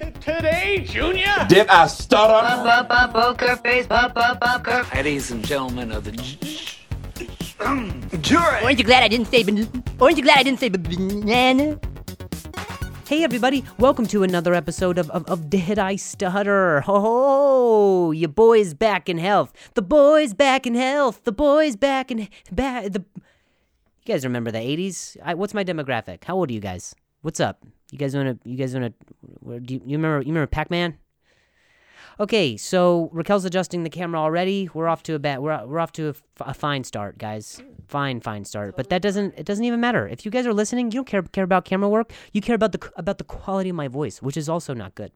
T- today, Junior? Did I stutter? Poker face, poker. Ladies and gentlemen of the Jury. Aren't you glad I didn't say ban- Aren't you glad I didn't say banana? Hey everybody, welcome to another episode of, of, of Did I Stutter? Ho ho! Your boy's back in health. The boy's back in health. The boy's back in back. The you guys remember the '80s? I, what's my demographic? How old are you guys? What's up? You guys wanna? You guys wanna? Where, do you, you remember? You remember Pac-Man? Okay, so Raquel's adjusting the camera already. We're off to a bad. We're we're off to a fine start, guys. Fine, fine start. But that doesn't. It doesn't even matter. If you guys are listening, you don't care care about camera work. You care about the about the quality of my voice, which is also not good.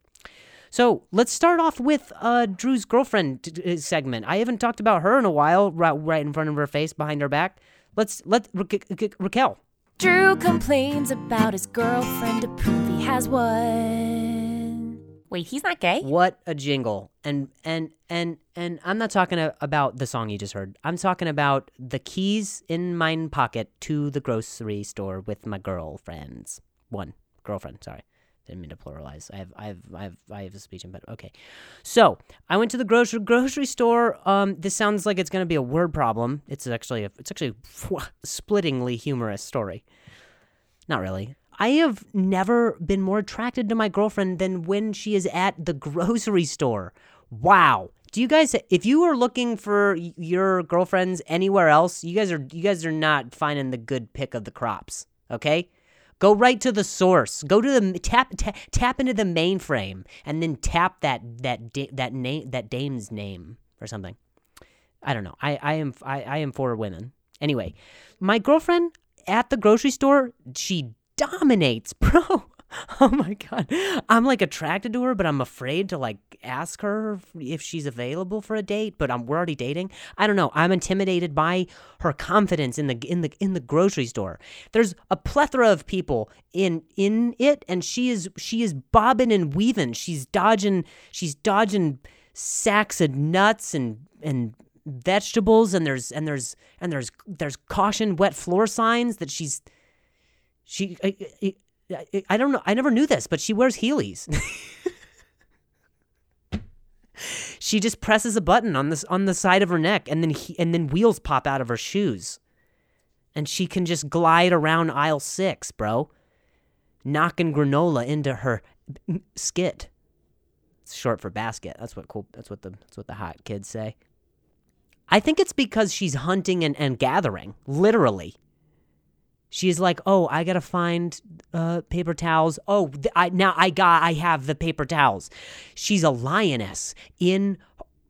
So let's start off with uh, Drew's girlfriend t- segment. I haven't talked about her in a while. Right, right in front of her face, behind her back. Let's let Ra- Ra- Raquel. Drew complains about his girlfriend to prove he has one. Wait, he's not gay? What a jingle. And and and and I'm not talking a- about the song you just heard. I'm talking about the keys in my pocket to the grocery store with my girlfriends. One girlfriend, sorry. Didn't mean to pluralize. I have I have I have I have a speech impediment. Okay. So, I went to the grocery grocery store. Um this sounds like it's going to be a word problem. It's actually a it's actually a splittingly humorous story. Not really. I have never been more attracted to my girlfriend than when she is at the grocery store. Wow. Do you guys if you are looking for your girlfriends anywhere else, you guys are you guys are not finding the good pick of the crops, okay? Go right to the source. Go to the tap tap, tap into the mainframe and then tap that that da- that name that dame's name or something. I don't know. I, I am I, I am for women. Anyway, my girlfriend at the grocery store, she dominates, bro. Oh my god. I'm like attracted to her, but I'm afraid to like ask her if she's available for a date, but I'm we're already dating. I don't know. I'm intimidated by her confidence in the in the in the grocery store. There's a plethora of people in in it and she is she is bobbing and weaving. She's dodging she's dodging sacks of nuts and and vegetables and there's and there's and there's there's caution wet floor signs that she's she I, don't know I never knew this but she wears Heelys. she just presses a button on this on the side of her neck and then he, and then wheels pop out of her shoes. And she can just glide around aisle 6, bro. Knocking granola into her skit. It's short for basket. That's what cool that's what the that's what the hot kids say. I think it's because she's hunting and, and gathering, literally. She's like, "Oh, I gotta find uh, paper towels. Oh, th- I now I got I have the paper towels." She's a lioness in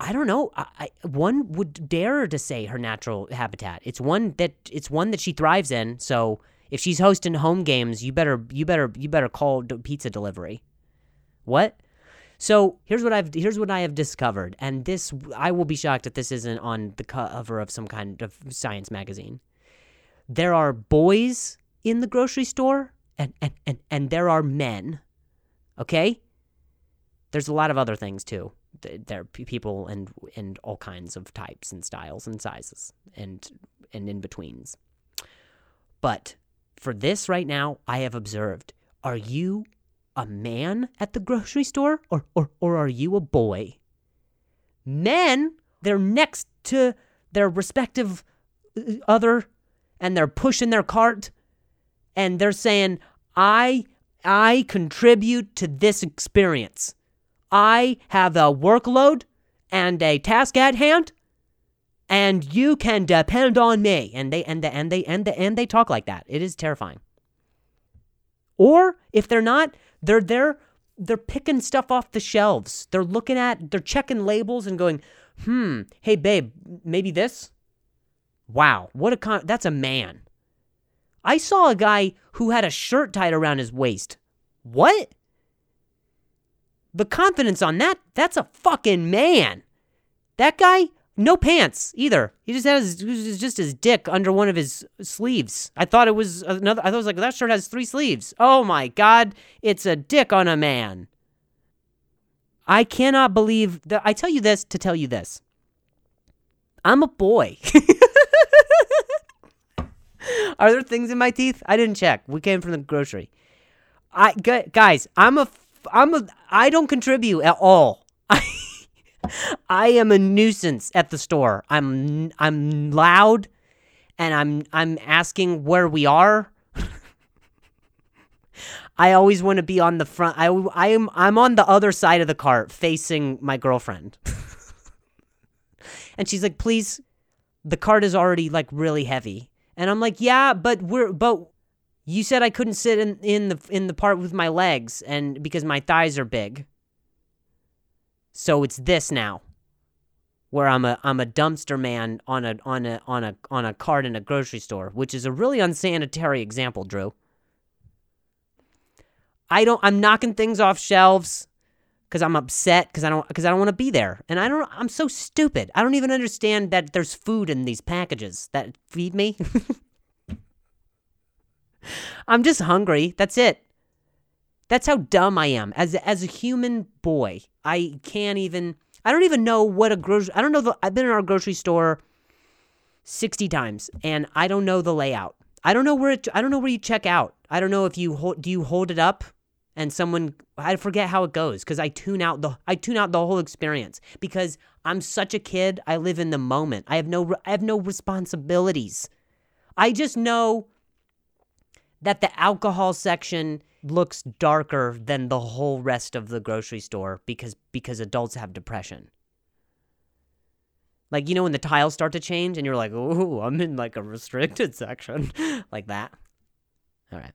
I don't know. I, I, one would dare to say her natural habitat. It's one that it's one that she thrives in. So if she's hosting home games, you better you better you better call pizza delivery. What? So here's what I've here's what I have discovered, and this I will be shocked if this isn't on the cover of some kind of science magazine. There are boys in the grocery store, and and and, and there are men. Okay. There's a lot of other things too. There are people and and all kinds of types and styles and sizes and and in betweens. But for this right now, I have observed: Are you a man at the grocery store, or or or are you a boy? Men, they're next to their respective uh, other, and they're pushing their cart, and they're saying, "I I contribute to this experience." I have a workload and a task at hand, and you can depend on me. And they and they and they and they and they talk like that. It is terrifying. Or if they're not, they're there. They're picking stuff off the shelves. They're looking at, they're checking labels and going, "Hmm, hey babe, maybe this." Wow, what a con! That's a man. I saw a guy who had a shirt tied around his waist. What? The confidence on that, that's a fucking man. That guy, no pants either. He just has just his dick under one of his sleeves. I thought it was another I thought it was like that shirt has three sleeves. Oh my god, it's a dick on a man. I cannot believe that I tell you this to tell you this. I'm a boy. Are there things in my teeth? I didn't check. We came from the grocery. I guys, I'm a I'm a I don't contribute at all. I I am a nuisance at the store. I'm I'm loud and I'm I'm asking where we are. I always want to be on the front. I I am I'm on the other side of the cart facing my girlfriend. and she's like, "Please, the cart is already like really heavy." And I'm like, "Yeah, but we're but you said I couldn't sit in, in the in the part with my legs and because my thighs are big. So it's this now. Where I'm a I'm a dumpster man on a on a on a on a cart in a grocery store, which is a really unsanitary example, Drew. I don't I'm knocking things off shelves cuz I'm upset cuz I don't cuz I don't want to be there. And I don't I'm so stupid. I don't even understand that there's food in these packages that feed me. I'm just hungry. That's it. That's how dumb I am as as a human boy. I can't even. I don't even know what a grocery. I don't know. The, I've been in our grocery store sixty times, and I don't know the layout. I don't know where. It, I don't know where you check out. I don't know if you hold. Do you hold it up, and someone? I forget how it goes because I tune out the. I tune out the whole experience because I'm such a kid. I live in the moment. I have no. I have no responsibilities. I just know that the alcohol section looks darker than the whole rest of the grocery store because because adults have depression. Like you know when the tiles start to change and you're like, "Ooh, I'm in like a restricted section." like that. All right.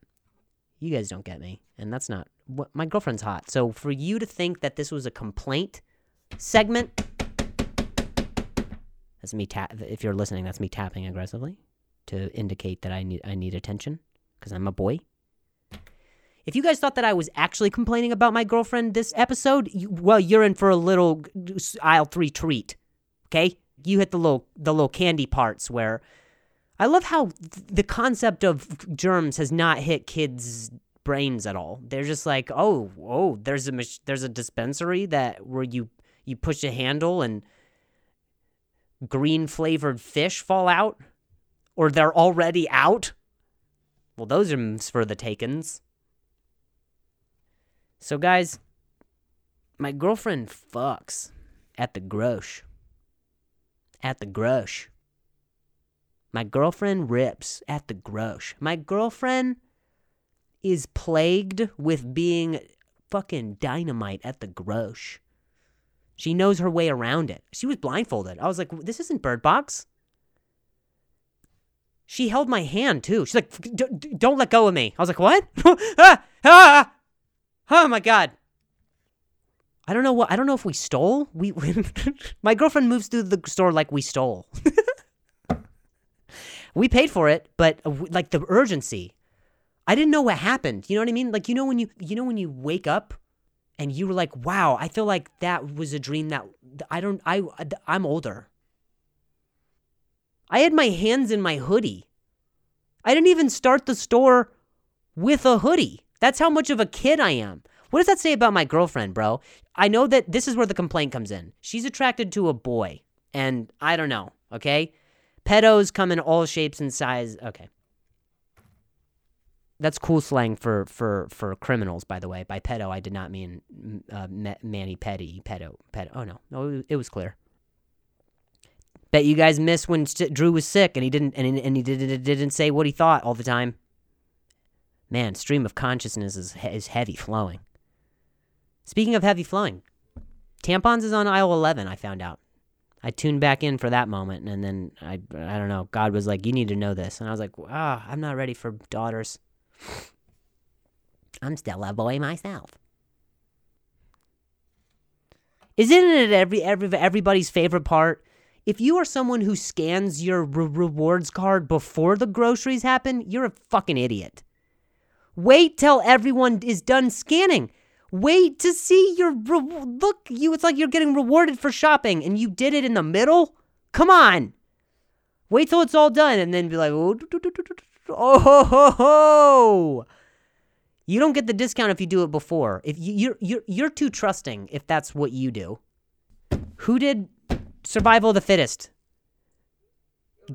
You guys don't get me. And that's not what my girlfriend's hot. So for you to think that this was a complaint segment that's me tap if you're listening, that's me tapping aggressively to indicate that I need I need attention because I'm a boy. If you guys thought that I was actually complaining about my girlfriend this episode, you, well, you're in for a little uh, aisle three treat. Okay, you hit the little the little candy parts where I love how th- the concept of germs has not hit kids' brains at all. They're just like, oh, oh, there's a mach- there's a dispensary that where you you push a handle and green flavored fish fall out, or they're already out. Well, those are for the takens. So, guys, my girlfriend fucks at the grosh. At the grosh. My girlfriend rips at the grosh. My girlfriend is plagued with being fucking dynamite at the grosh. She knows her way around it. She was blindfolded. I was like, this isn't Bird Box. She held my hand too. She's like, don't let go of me. I was like, what? ah, ah, oh my God. I don't know what, I don't know if we stole. We my girlfriend moves through the store like we stole. we paid for it, but uh, like the urgency. I didn't know what happened. You know what I mean? Like, you know, when you, you know, when you wake up and you were like, wow, I feel like that was a dream that I don't, I, I'm older. I had my hands in my hoodie. I didn't even start the store with a hoodie. That's how much of a kid I am. What does that say about my girlfriend, bro? I know that this is where the complaint comes in. She's attracted to a boy, and I don't know, okay? Pedos come in all shapes and size. Okay. That's cool slang for for for criminals, by the way. By pedo, I did not mean uh, Manny Petty, pedo, pedo. Oh no, no, it was clear. Bet you guys missed when Drew was sick and he didn't and and he didn't didn't say what he thought all the time. Man, stream of consciousness is is heavy flowing. Speaking of heavy flowing, tampons is on aisle eleven. I found out. I tuned back in for that moment, and then I I don't know. God was like, "You need to know this," and I was like, "Ah, oh, I'm not ready for daughters." I'm still a boy myself. Isn't it every, every everybody's favorite part? If you are someone who scans your re- rewards card before the groceries happen, you're a fucking idiot. Wait till everyone is done scanning. Wait to see your re- look. You, it's like you're getting rewarded for shopping, and you did it in the middle. Come on. Wait till it's all done, and then be like, oh, oh ho, ho. You don't get the discount if you do it before. If you, you're you're you're too trusting if that's what you do. Who did survival of the fittest?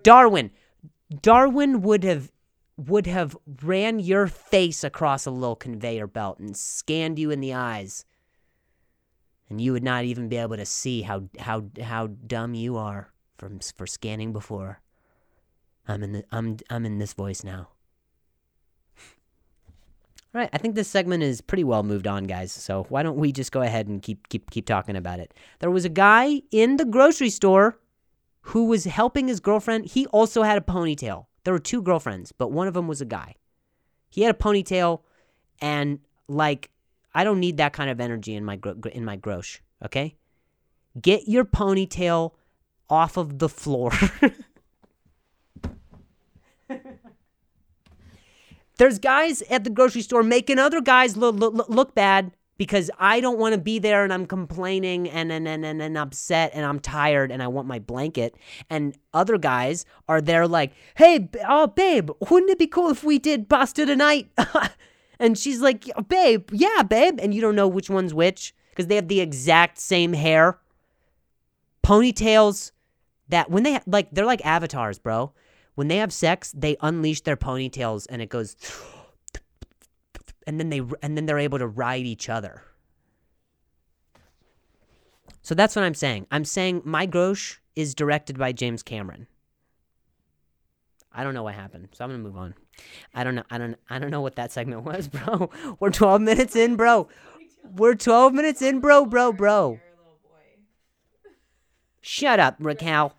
Darwin. Darwin would have would have ran your face across a little conveyor belt and scanned you in the eyes. And you would not even be able to see how how how dumb you are from for scanning before. I'm in the I'm I'm in this voice now. All right, I think this segment is pretty well moved on, guys. So why don't we just go ahead and keep keep keep talking about it? There was a guy in the grocery store who was helping his girlfriend. He also had a ponytail. There were two girlfriends, but one of them was a guy. He had a ponytail, and like I don't need that kind of energy in my gro- in my grosh. Okay, get your ponytail off of the floor. There's guys at the grocery store making other guys look, look, look bad because I don't want to be there and I'm complaining and, and, and, and, and upset and I'm tired and I want my blanket. And other guys are there like, hey, oh, babe, wouldn't it be cool if we did pasta tonight? and she's like, babe, yeah, babe. And you don't know which one's which because they have the exact same hair. Ponytails that when they, like, they're like avatars, bro. When they have sex, they unleash their ponytails and it goes and then they and then they're able to ride each other. So that's what I'm saying. I'm saying my Grosh is directed by James Cameron. I don't know what happened, so I'm gonna move on. I don't know. I don't. I don't know what that segment was, bro. We're 12 minutes in, bro. We're 12 minutes in, bro, bro, bro. Shut up, Raquel.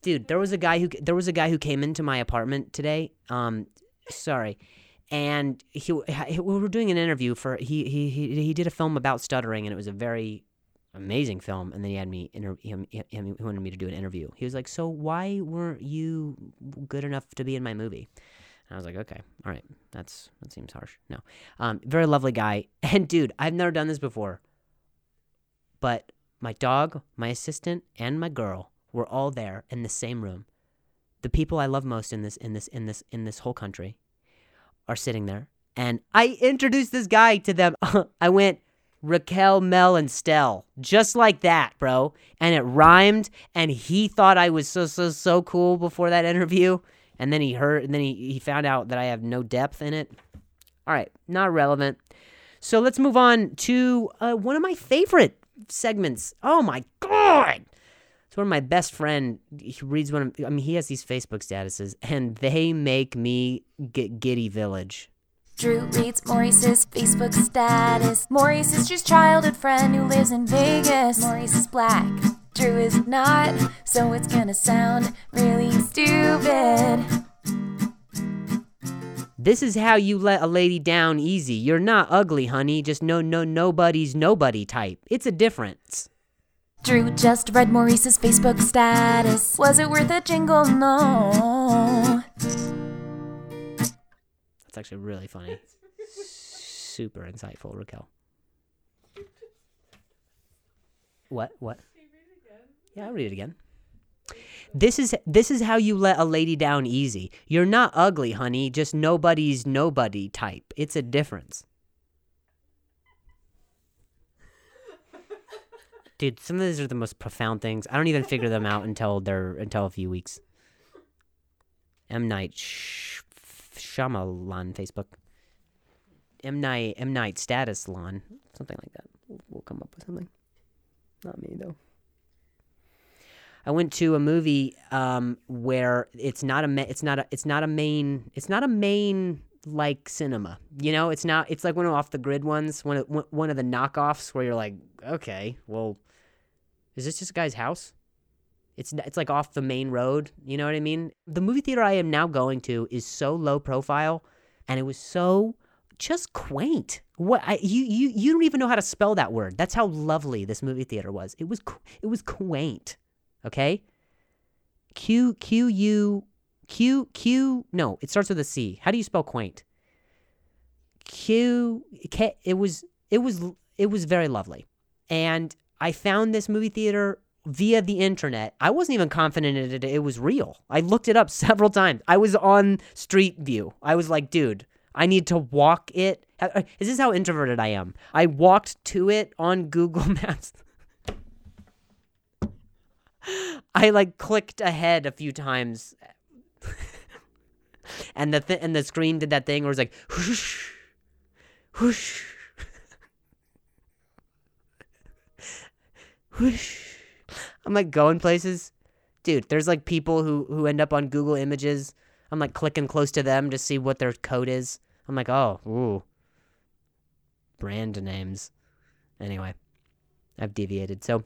Dude, there was a guy who there was a guy who came into my apartment today. Um, sorry, and he, he we were doing an interview for he he he he did a film about stuttering, and it was a very amazing film. And then he had me inter- him, him he wanted me to do an interview. He was like, "So why weren't you good enough to be in my movie?" And I was like, "Okay, all right, that's that seems harsh." No, um, very lovely guy, and dude, I've never done this before, but my dog, my assistant, and my girl were all there in the same room. The people I love most in this in this in this in this whole country are sitting there. And I introduced this guy to them. I went, Raquel, Mel, and Stell. Just like that, bro. And it rhymed. And he thought I was so, so, so cool before that interview. And then he heard, and then he, he found out that I have no depth in it. All right, not relevant. So let's move on to uh, one of my favorite segments. Oh my God. One of my best friend. He reads one of, I mean, he has these Facebook statuses, and they make me get giddy village. Drew reads Maurice's Facebook status. Maurice is Drew's childhood friend who lives in Vegas. Maurice is black. Drew is not, so it's gonna sound really stupid. This is how you let a lady down easy. You're not ugly, honey. Just no, no, nobody's nobody type. It's a difference. Drew just read Maurice's Facebook status. Was it worth a jingle? No. That's actually really funny. Super insightful, Raquel. What? What? Yeah, I'll read it again. This is this is how you let a lady down easy. You're not ugly, honey. Just nobody's nobody type. It's a difference. Dude, some of these are the most profound things. I don't even figure them out until they're until a few weeks. M Night Sh- Shyamalan Facebook. M Night M Night Status Lawn, something like that. We'll, we'll come up with something. Not me though. I went to a movie um, where it's not a ma- it's not a it's not a main it's not a main like cinema. You know, it's not it's like one of off the grid ones, one of one of the knockoffs where you're like, okay, well, is this just a guy's house? It's it's like off the main road. You know what I mean? The movie theater I am now going to is so low profile, and it was so just quaint. What I you you you don't even know how to spell that word. That's how lovely this movie theater was. It was it was quaint. Okay. Q Q U Q Q. No, it starts with a C. How do you spell quaint? Q K. It was it was it was very lovely, and I found this movie theater via the internet. I wasn't even confident it. It was real. I looked it up several times. I was on Street View. I was like, dude, I need to walk it. Uh, Is this how introverted I am? I walked to it on Google Maps. I like clicked ahead a few times. and the th- and the screen did that thing where it was like whoosh, whoosh, whoosh. I'm like going places, dude. There's like people who who end up on Google Images. I'm like clicking close to them to see what their code is. I'm like, oh, ooh, brand names. Anyway, I've deviated. So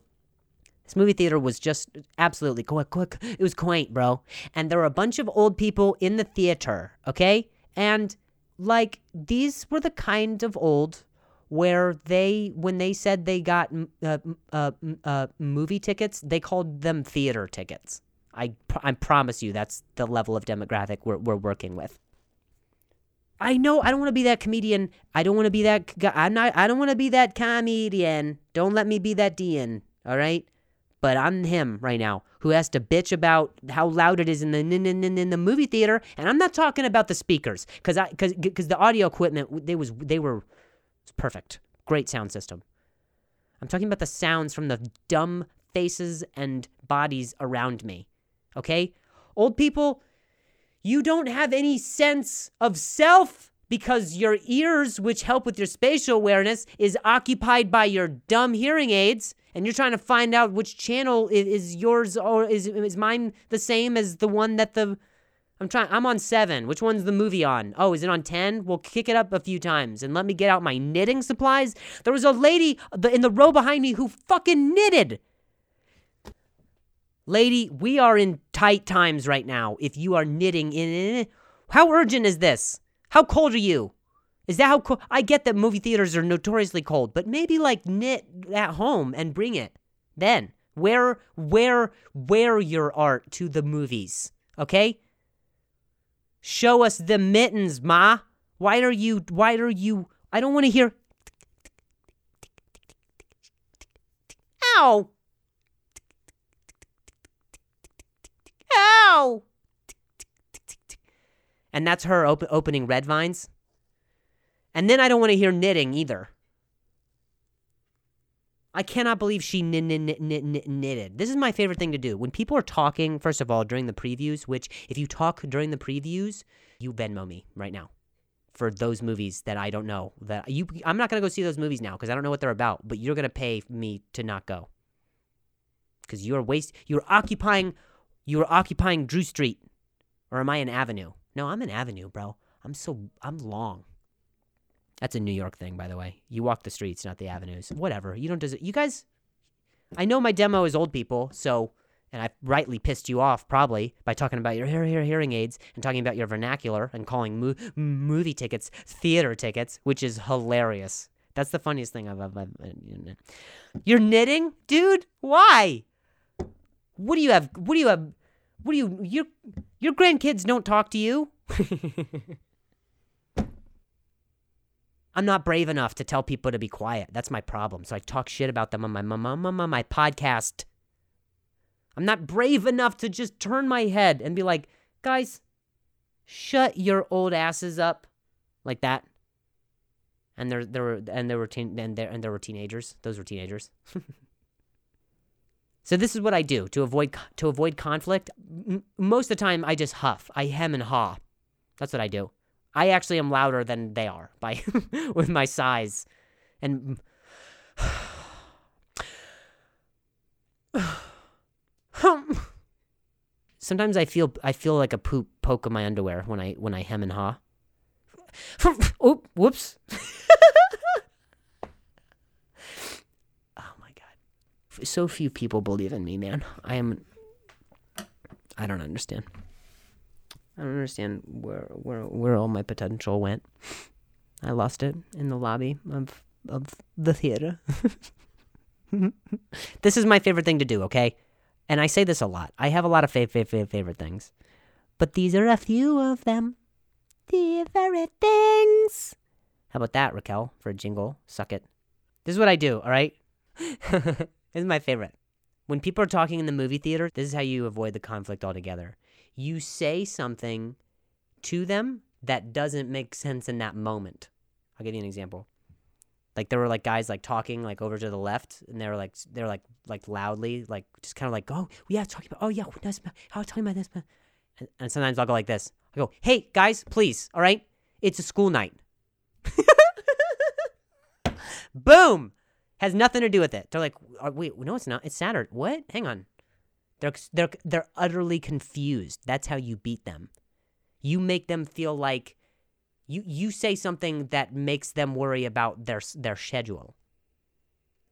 this movie theater was just absolutely quick, quick. It was quaint, bro. And there were a bunch of old people in the theater, okay? And like these were the kind of old where they, when they said they got uh, uh, uh, movie tickets, they called them theater tickets. I, I promise you, that's the level of demographic we're, we're working with. I know I don't want to be that comedian. I don't want to be that. I'm not. I don't want to be that comedian. Don't let me be that Dean. All right. But I'm him right now, who has to bitch about how loud it is in the in, in, in, in the movie theater, and I'm not talking about the speakers, because I because because the audio equipment they was they were it's perfect, great sound system. I'm talking about the sounds from the dumb faces and bodies around me. Okay, old people, you don't have any sense of self because your ears, which help with your spatial awareness, is occupied by your dumb hearing aids, and you're trying to find out which channel i- is yours or is is mine the same as the one that the I'm trying I'm on 7. Which one's the movie on? Oh, is it on 10? We'll kick it up a few times and let me get out my knitting supplies. There was a lady uh, in the row behind me who fucking knitted. Lady, we are in tight times right now. If you are knitting in how urgent is this? How cold are you? Is that how cold? I get that movie theaters are notoriously cold, but maybe like knit at home and bring it. Then wear wear wear your art to the movies, okay? Show us the mittens, ma. Why are you? Why are you? I don't want to hear. Ow! Ow! And that's her op- opening red vines. And then I don't want to hear knitting either. I cannot believe she knit, knit, knit, knit, knit, knitted. This is my favorite thing to do. When people are talking, first of all, during the previews, which if you talk during the previews, you Venmo me right now for those movies that I don't know. That you, I'm not gonna go see those movies now because I don't know what they're about. But you're gonna pay me to not go because you're waste. You're occupying. You're occupying Drew Street, or am I an Avenue? No, I'm an Avenue, bro. I'm so I'm long. That's a New York thing, by the way. You walk the streets, not the avenues. Whatever. You don't. You guys. I know my demo is old people, so and I rightly pissed you off probably by talking about your hear, hear, hearing aids and talking about your vernacular and calling mo- movie tickets theater tickets, which is hilarious. That's the funniest thing I've ever. Uh, You're knitting, dude. Why? What do you have? What do you have? What do you? Your your grandkids don't talk to you. I'm not brave enough to tell people to be quiet. That's my problem. So I talk shit about them on my my, my, my podcast. I'm not brave enough to just turn my head and be like, guys, shut your old asses up, like that. And there, there were, and there were, teen, and there, and there were teenagers. Those were teenagers. so this is what I do to avoid to avoid conflict. M- most of the time, I just huff. I hem and haw. That's what I do. I actually am louder than they are by with my size, and sometimes I feel I feel like a poop poke of my underwear when I when I hem and haw. Oop, whoops. oh my god. So few people believe in me, man. I am I don't understand. I don't understand where where where all my potential went. I lost it in the lobby of of the theater. this is my favorite thing to do, okay? And I say this a lot. I have a lot of fav- fav- fav- favorite things. But these are a few of them. Favorite things. How about that, Raquel, for a jingle? Suck it. This is what I do, all right? this is my favorite. When people are talking in the movie theater, this is how you avoid the conflict altogether. You say something to them that doesn't make sense in that moment. I'll give you an example. Like there were like guys like talking like over to the left, and they were like they're like like loudly like just kind of like oh yeah talking about oh yeah how talking about this, and And, sometimes I'll go like this. I go, "Hey guys, please, all right? It's a school night." Boom. Has nothing to do with it. They're like, "Uh, "Wait, no, it's not. It's Saturday." What? Hang on. They're they're they're utterly confused. That's how you beat them. You make them feel like you you say something that makes them worry about their their schedule.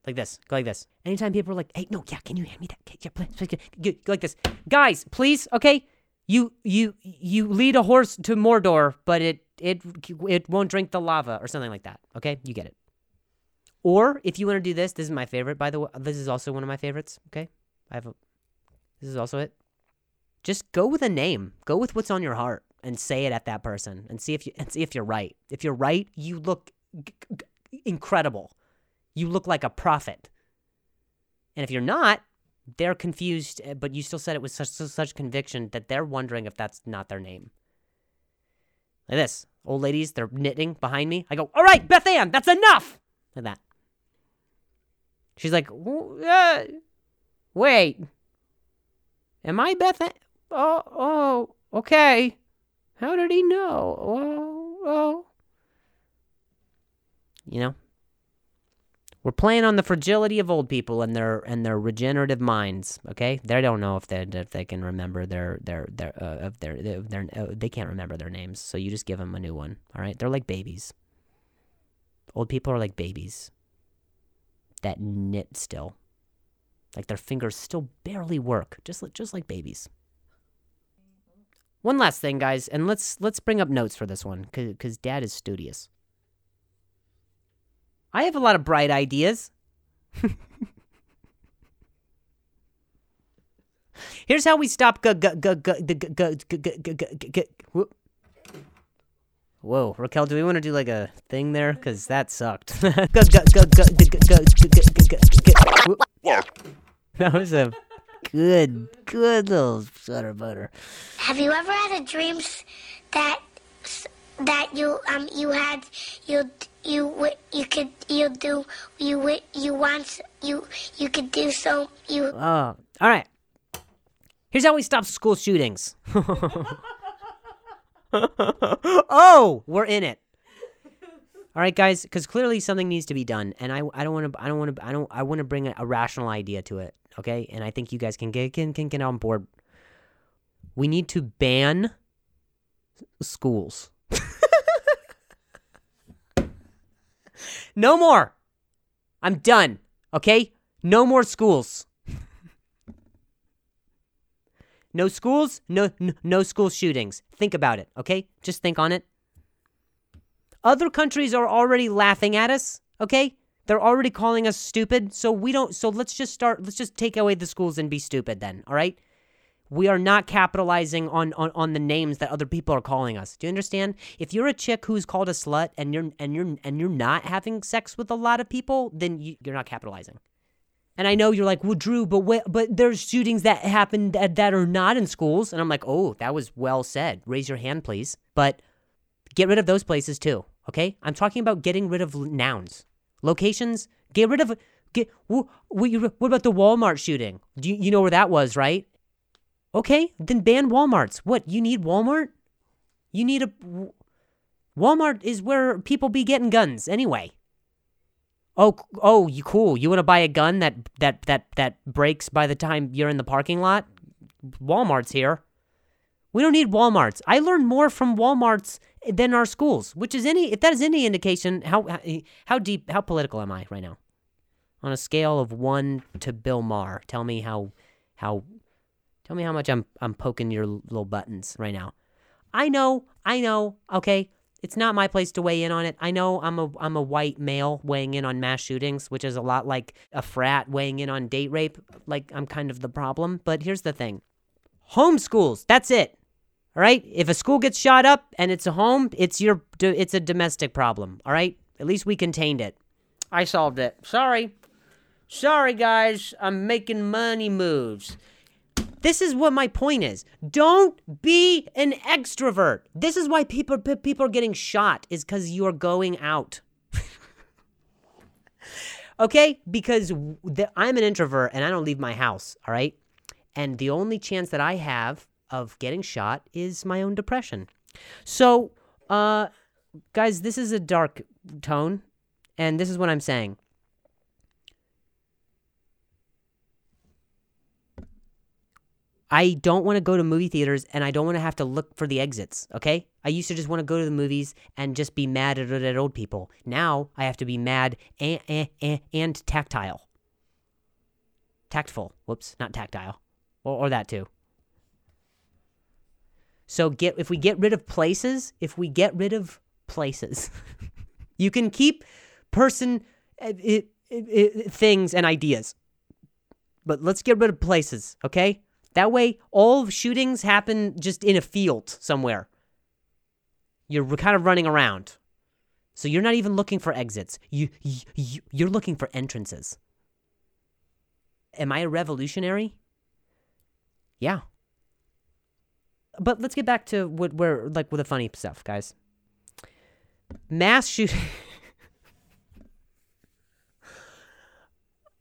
Like this. Go like this. Anytime people are like, "Hey, no, yeah, can you hand me that? Yeah, please, please, go, go like this, guys, please, okay? You you you lead a horse to Mordor, but it it it won't drink the lava or something like that. Okay, you get it. Or if you want to do this, this is my favorite. By the way, this is also one of my favorites. Okay, I have a. This is also it. Just go with a name. Go with what's on your heart and say it at that person and see if you and see if you're right. If you're right, you look g- g- incredible. You look like a prophet. And if you're not, they're confused, uh, but you still said it with such such conviction that they're wondering if that's not their name. Like this. Old ladies, they're knitting behind me. I go, all right, Beth Ann, that's enough. Like that. She's like, "W- uh, wait. Am I Beth? Oh, oh, okay. How did he know? Oh, oh. You know, we're playing on the fragility of old people and their and their regenerative minds. Okay, they don't know if they if they can remember their their their uh, of their their, their uh, they can't remember their names. So you just give them a new one. All right, they're like babies. Old people are like babies that knit still, like their fingers still barely work, just just like babies. One last thing, guys, and let's let's bring up notes for this one because Dad is studious. I have a lot of bright ideas. Here's how we stop. Whoa, Raquel, do we want to do like a thing there? Because that sucked. That was a good, good little butter butter. Have you ever had a dream that that you um you had you you you could you do you you want you you could do so you Oh, all right. Here's how we stop school shootings. oh, we're in it. All right, guys, because clearly something needs to be done, and I, I don't want to, I don't want to, I don't, I want to bring a, a rational idea to it. Okay, and I think you guys can get can, can get on board. We need to ban schools. no more. I'm done. Okay, no more schools. No schools, no, no no school shootings. Think about it, okay? Just think on it. Other countries are already laughing at us, okay? They're already calling us stupid, so we don't so let's just start let's just take away the schools and be stupid then, all right? We are not capitalizing on, on, on the names that other people are calling us. Do you understand? If you're a chick who's called a slut and you're and you're and you're not having sex with a lot of people, then you, you're not capitalizing. And I know you're like, well, Drew, but wh- but there's shootings that happen that, that are not in schools. And I'm like, oh, that was well said. Raise your hand, please. But get rid of those places too. Okay, I'm talking about getting rid of nouns, locations. Get rid of get. What, what about the Walmart shooting? Do you, you know where that was, right? Okay, then ban WalMarts. What you need Walmart? You need a Walmart is where people be getting guns anyway. Oh, oh, you cool. You want to buy a gun that that that that breaks by the time you're in the parking lot? Walmart's here. We don't need Walmarts. I learned more from Walmarts than our schools, which is any if that is any indication how how deep how political am I right now? On a scale of 1 to Bill Maher, tell me how how tell me how much I'm I'm poking your little buttons right now. I know, I know, okay? It's not my place to weigh in on it. I know I'm a I'm a white male weighing in on mass shootings, which is a lot like a frat weighing in on date rape. Like I'm kind of the problem. But here's the thing. Homeschools, that's it. All right? If a school gets shot up and it's a home, it's your it's a domestic problem, all right? At least we contained it. I solved it. Sorry. Sorry guys, I'm making money moves. This is what my point is. Don't be an extrovert. This is why people people are getting shot is cuz you're going out. okay? Because the, I'm an introvert and I don't leave my house, all right? And the only chance that I have of getting shot is my own depression. So, uh, guys, this is a dark tone, and this is what I'm saying. I don't want to go to movie theaters and I don't want to have to look for the exits, okay? I used to just want to go to the movies and just be mad at, at old people. Now I have to be mad and, and, and tactile. Tactful. Whoops, not tactile. Or, or that too. So get if we get rid of places, if we get rid of places, you can keep person it, it, it, things and ideas. But let's get rid of places, okay? That way, all shootings happen just in a field somewhere. You're kind of running around. So you're not even looking for exits. You, you you're looking for entrances. Am I a revolutionary? Yeah. But let's get back to what we're like with the funny stuff, guys. Mass shooting.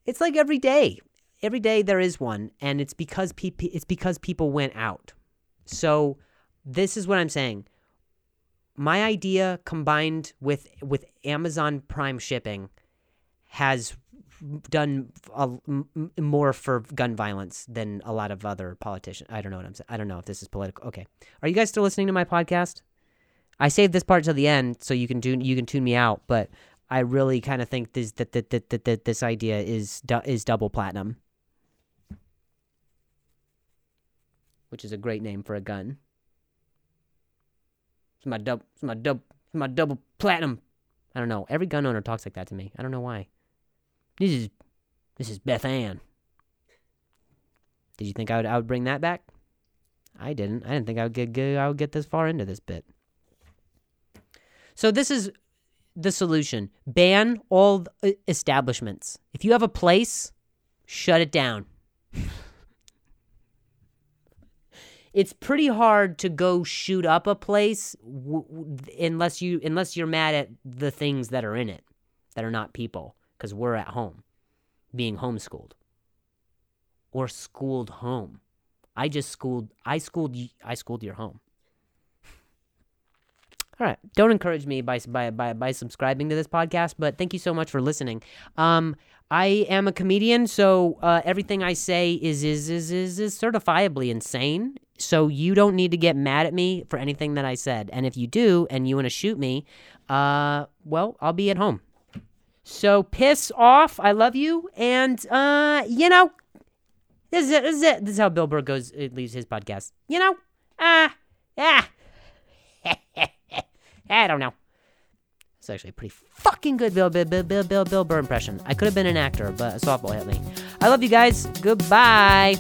it's like every day every day there is one, and it's because pe- it's because people went out. So this is what I'm saying. My idea combined with with Amazon Prime shipping has done a, m- more for gun violence than a lot of other politicians. I don't know what I'm saying. I don't know if this is political. Okay, are you guys still listening to my podcast? I saved this part to the end so you can tune you can tune me out, but I really kind of think this that that, that, that, this idea is is double platinum. which is a great name for a gun. It's my double, it's my double, it's my double platinum. I don't know. Every gun owner talks like that to me. I don't know why. This is, this is Beth Ann. Did you think I would, I would bring that back? I didn't. I didn't think I would get, I would get this far into this bit. So this is the solution. Ban all uh, establishments. If you have a place, shut it down. it's pretty hard to go shoot up a place w- w- unless you unless you're mad at the things that are in it that are not people because we're at home being homeschooled or schooled home i just schooled i schooled i schooled your home all right don't encourage me by, by by by subscribing to this podcast but thank you so much for listening um I am a comedian, so uh, everything I say is, is is is is certifiably insane. So you don't need to get mad at me for anything that I said. And if you do, and you want to shoot me, uh, well, I'll be at home. So piss off. I love you, and uh, you know, this is it. This is it. This is how Bill Burr goes. It leaves his podcast. You know, ah, uh, ah. I don't know. It's actually a pretty fucking good Bill Bill Bill Bill Bill, Bill Burr impression. I could have been an actor, but a softball hit me. I love you guys. Goodbye.